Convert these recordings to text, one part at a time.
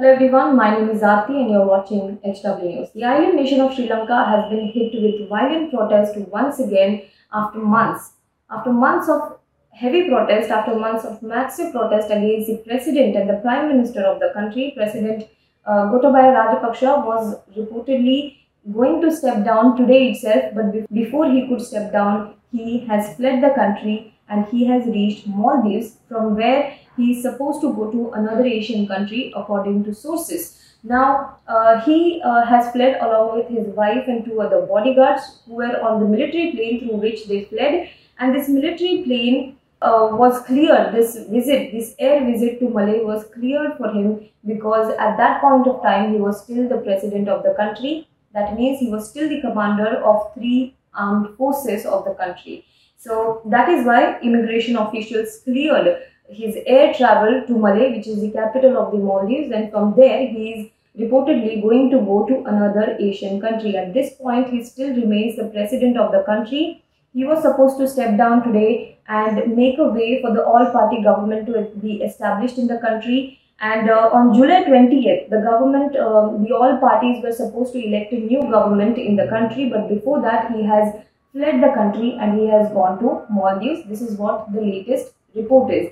Hello everyone, my name is Aarti and you're watching HW News. The island nation of Sri Lanka has been hit with violent protest once again after months. After months of heavy protest, after months of massive protest against the president and the prime minister of the country, President uh, Gotabaya Rajapaksa was reportedly going to step down today itself, but before he could step down, he has fled the country and he has reached Maldives from where he is supposed to go to another Asian country according to sources. Now, uh, he uh, has fled along with his wife and two other bodyguards who were on the military plane through which they fled. And this military plane uh, was cleared, this visit, this air visit to Male was cleared for him because at that point of time he was still the president of the country. That means he was still the commander of three armed forces of the country. So that is why immigration officials cleared his air travel to Male, which is the capital of the Maldives, and from there he is reportedly going to go to another Asian country. At this point, he still remains the president of the country. He was supposed to step down today and make a way for the all-party government to be established in the country. And uh, on July 20th, the government, um, the all parties were supposed to elect a new government in the country, but before that, he has fled the country and he has gone to Maldives. This is what the latest report is.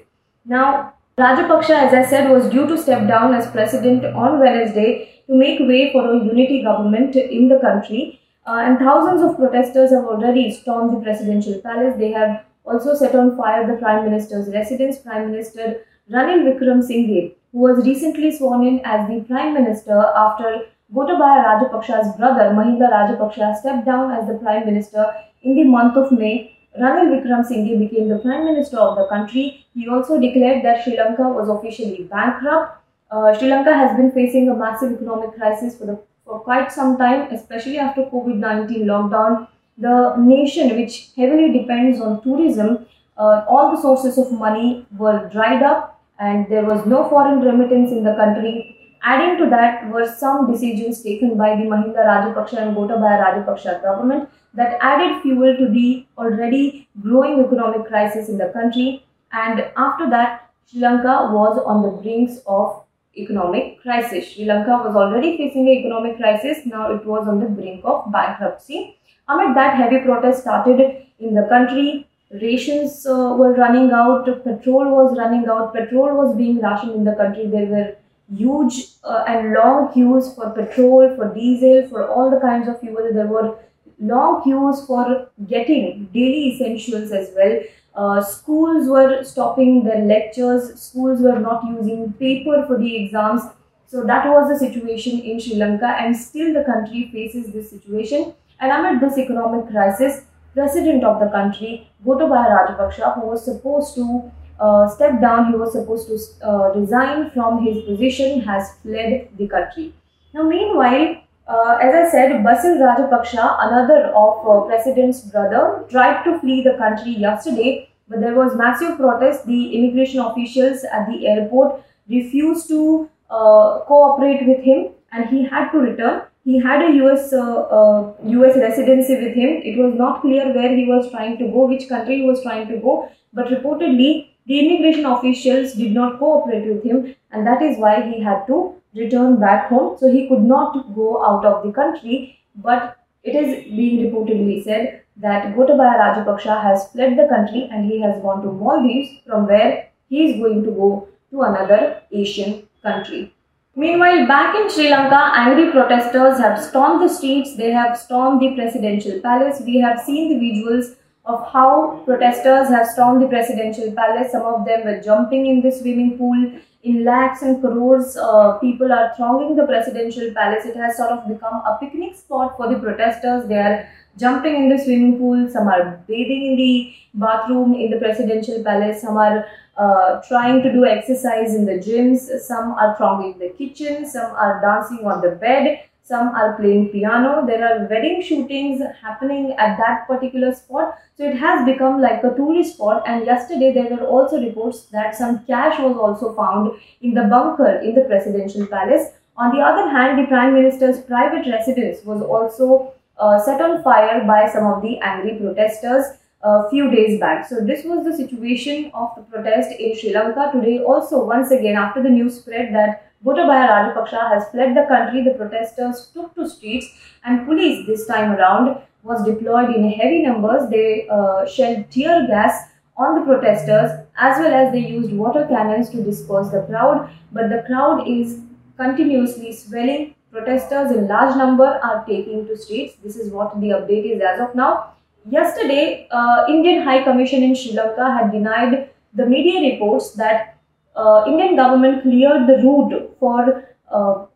Now, Rajapaksha, as I said, was due to step down as president on Wednesday to make way for a unity government in the country. Uh, and thousands of protesters have already stormed the presidential palace. They have also set on fire the prime minister's residence. Prime Minister Ranil Wickremesinghe, who was recently sworn in as the prime minister after Gotabaya Rajapaksha's brother Mahinda Rajapaksha stepped down as the prime minister in the month of May Ranil Wickremesinghe became the Prime Minister of the country. He also declared that Sri Lanka was officially bankrupt. Uh, Sri Lanka has been facing a massive economic crisis for, the, for quite some time, especially after COVID-19 lockdown. The nation, which heavily depends on tourism, uh, all the sources of money were dried up and there was no foreign remittance in the country. Adding to that were some decisions taken by the Mahinda Rajapaksa and Gotabaya Rajapaksa government that added fuel to the already growing economic crisis in the country. And after that, Sri Lanka was on the brinks of economic crisis. Sri Lanka was already facing an economic crisis. Now it was on the brink of bankruptcy. Amid that, heavy protests started in the country. Rations uh, were running out. Petrol was running out. Petrol was being rationed in the country. There were huge uh, and long queues for petrol, for diesel, for all the kinds of fuel. There were long queues for getting daily essentials as well. Uh, schools were stopping their lectures, schools were not using paper for the exams. So that was the situation in Sri Lanka, and still the country faces this situation. And amid this economic crisis, president of the country, Gotabaya Rajapaksa, who was supposed to uh, step down, he was supposed to uh, resign from his position, has fled the country. Now, meanwhile, uh, as I said, Basil Rajapaksha, another of uh, President's brother, tried to flee the country yesterday, but there was massive protest. The immigration officials at the airport refused to uh, cooperate with him, and he had to return. He had a US US residency with him. It was not clear where he was trying to go, which country he was trying to go, but reportedly the immigration officials did not cooperate with him, and that is why he had to return back home. So he could not go out of the country. But it is being reportedly said that Gotabaya Rajapaksa has fled the country and he has gone to Maldives, from where he is going to go to another Asian country. Meanwhile, back in Sri Lanka, angry protesters have stormed the streets. They have stormed the presidential palace. We have seen the visuals of how protesters have stormed the presidential palace. Some of them were jumping in the swimming pool. In lakhs and crores, uh, people are thronging the presidential palace. It has sort of become a picnic spot for the protesters. They are jumping in the swimming pool. Some are bathing in the bathroom in the presidential palace. Some are uh, trying to do exercise in the gyms. Some are thronging the kitchen. Some are dancing on the bed some are playing piano there are wedding shootings happening at that particular spot so it has become like a tourist spot and yesterday there were also reports that some cash was also found in the bunker in the presidential palace on the other hand the prime minister's private residence was also uh, set on fire by some of the angry protesters a few days back. So this was the situation of the protest in Sri Lanka today. Also, once again, after the news spread that Gotabaya Rajapaksa has fled the country, the protesters took to streets and police this time around was deployed in heavy numbers. They uh, shelled tear gas on the protesters as well as they used water cannons to disperse the crowd. But the crowd is continuously swelling. Protesters in large number are taking to streets. This is what the update is as of now. Yesterday, uh, Indian High Commission in Sri Lanka had denied the media reports that uh, Indian government cleared the route for uh,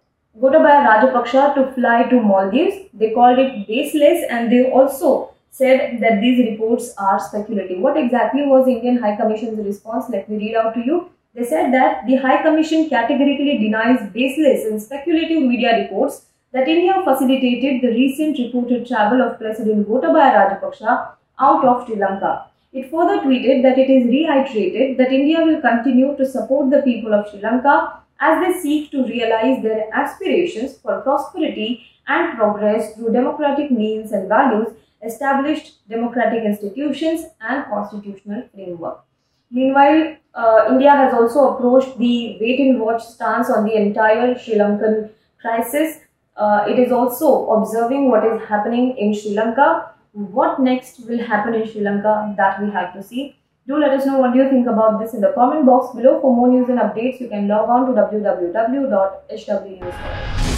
Gotabaya Rajapaksa to fly to Maldives. They called it baseless and they also said that these reports are speculative. What exactly was Indian High Commission's response? Let me read out to you. They said that the High Commission categorically denies baseless and speculative media reports that India facilitated the recent reported travel of President Gotabaya Rajapaksa out of Sri Lanka. It further tweeted that it is reiterated that India will continue to support the people of Sri Lanka as they seek to realize their aspirations for prosperity and progress through democratic means and values, established democratic institutions and constitutional framework. Meanwhile, uh, India has also approached the wait and watch stance on the entire Sri Lankan crisis. Uh, it is also observing what is happening in Sri Lanka what next will happen in Sri Lanka that we have to see. Do let us know what you think about this in the comment box below. For more news and updates, you can log on to www.hwnews.com.